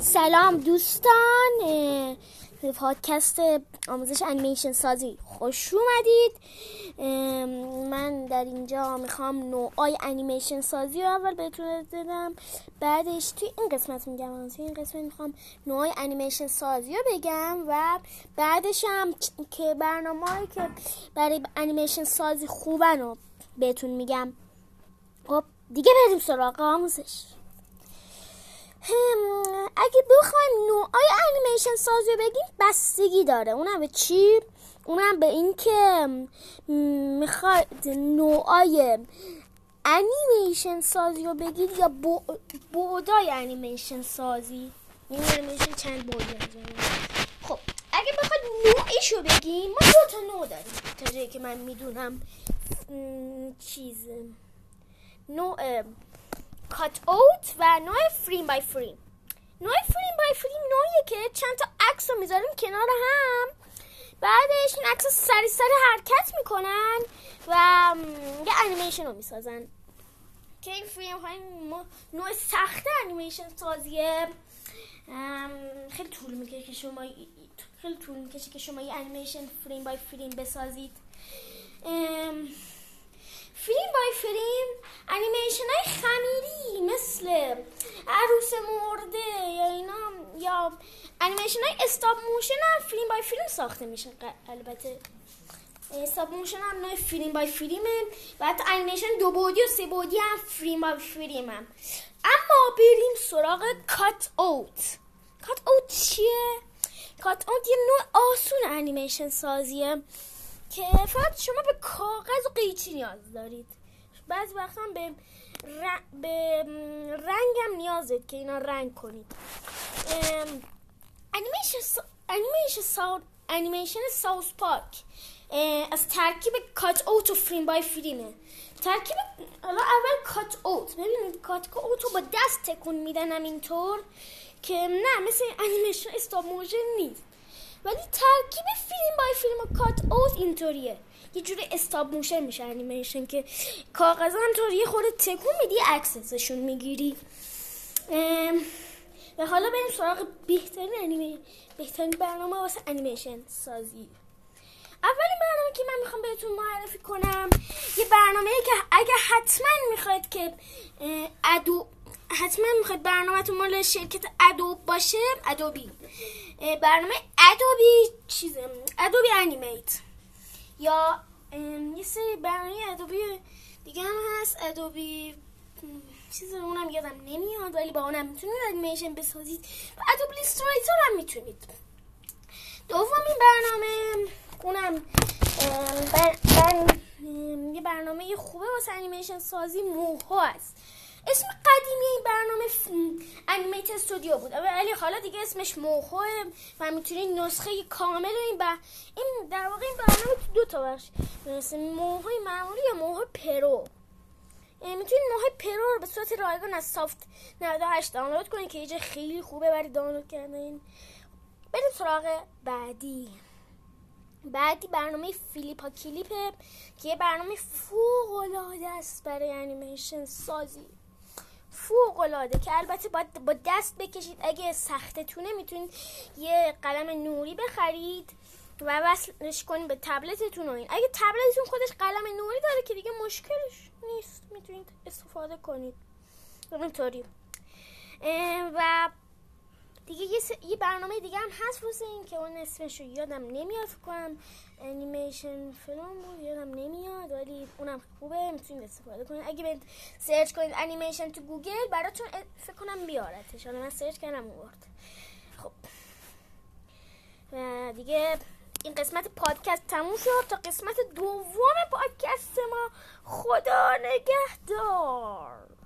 سلام دوستان به پادکست آموزش انیمیشن سازی. خوش اومدید. من در اینجا می‌خوام نوعای انیمیشن سازی رو اول بهتون بدم. بعدش توی این قسمت میگم توی این قسمت می‌خوام نوعای انیمیشن سازی رو بگم و بعدش هم که برنامه که برای انیمیشن سازی خوبن رو بهتون میگم. خب دیگه بریم سراغ آموزش. اگه بخوایم نوعای انیمیشن سازی بگیم بستگی داره. اونم به چی؟ اونم به اینکه می‌خواد نوعای انیمیشن سازی رو بگید یا بودای انیمیشن سازی؟ این انیمیشن چند بودی خب اگه بخواد نوعیش رو بگیم ما دو تا نوع داریم. تا جایی که من می‌دونم چیز نوع کات اوت و نوع فریم بای فریم. نوع فریم بای فریم نوعیه که چند تا عکس رو می‌ذاریم کنار هم. بعدش این عکس سری سری حرکت می‌کنن و یه انیمیشن رو می‌سازن. که این فریم های نوع سخت انیمیشن سازیه. خیلی طول می‌کشه که شما خیلی طول می‌کشه که شما یه انیمیشن frame by frame بسازید. frame by frame انیمیشن های خمیری مثل عروس مرده یا اینا یا انیمیشن های stop motion هم frame by frame ساخته میشه البته. stop motion هم نوع frame by frame ه و حتی انیمیشن دو بعدی و سه بعدی هم frame by frame هم. اما بریم سراغ cut out cut out چیه؟ cut out یه نوع آسون انیمیشن سازیه که فقط شما به کاغذ و قیچی نیاز دارید. بعضی وقتا به به رنگم نیاز دارید که اینا رنگ کنید. انیمیشن انیمیشن انیمیشن South Park. از ترکیب cut out و frame by frame ه ترکیب حالا اول cut out. ببینید cut out رو با دست تکون میدن همینطور که نه مثل انیمیشن stop motion نیست. ولی ترکیب frame by frame و cut out اینطوریه. یه جوری stop motion میشه انیمیشن که کاغذ همطور یه خورده تکون میدی عکسشون می‌گیری. و حالا بریم سراغ بهترین انیمه بهترین برنامه واسه انیمیشن سازی. اولین برنامه که من می‌خوام بهتون معرفی کنم یه برنامه که اگه حتما می‌خواید که ادو حتما می‌خواید برنامهتون مال شرکت ادوب باشه ادوبی. برنامه ادوبی چیزه؟ ادوبی انیمیت. یا یه سری برنامه ادوبی دیگه هم هست ادوبی چیز اونم یادم نمیاد ولی با اونم می‌تونید انیمیشن بسازید. و ادوبی لیسترایتر هم می‌تونید. دومین برنامه اونم بر, یه برنامه خوبه واسه انیمیشن سازی Moho است. اسم قدیمی این برنامه Anime Studio بود. ولی حالا دیگه اسمش موخوه و می‌تونید نسخه کامل این با این در واقع این برنامه تو دو تا بخش. Moho ی معمولی یا Moho ی Pro. می‌تونید Moho ی Pro رو به صورت رایگان از Soft 98 دانلود کنید که یه خیلی خوبه برای دانلود کردن بریم سراغ بعدی. بعدی برنامه فیلیپا کلیپه که یه برنامه فوق العاده است برای انیمیشن سازی. فوق العاده که البته باید با دست بکشید. اگه سختتونه می‌تونید یه قلم نوری بخرید. و وصلش کنید به تبلتتون و این. اگه تبلتتون خودش قلم نوری داره که دیگه مشکلش نیست. می‌تونید استفاده کنید. اینطوری و دیگه یه, س... یه برنامه دیگه هم هست واسه این که اون اسمش رو یادم نمیاد کنم. انیمیشن فیلم بود یادم نمیاد ولی اونم خوبه. می‌تونید استفاده کنید. اگه برید search کنید انیمیشن تو گوگل براتون فکر کنم بیارتش. حالا من search کردم آورد خب. و دیگه این قسمت پادکست تموم شد تا قسمت دوم پادکست ما. خدا نگهدار.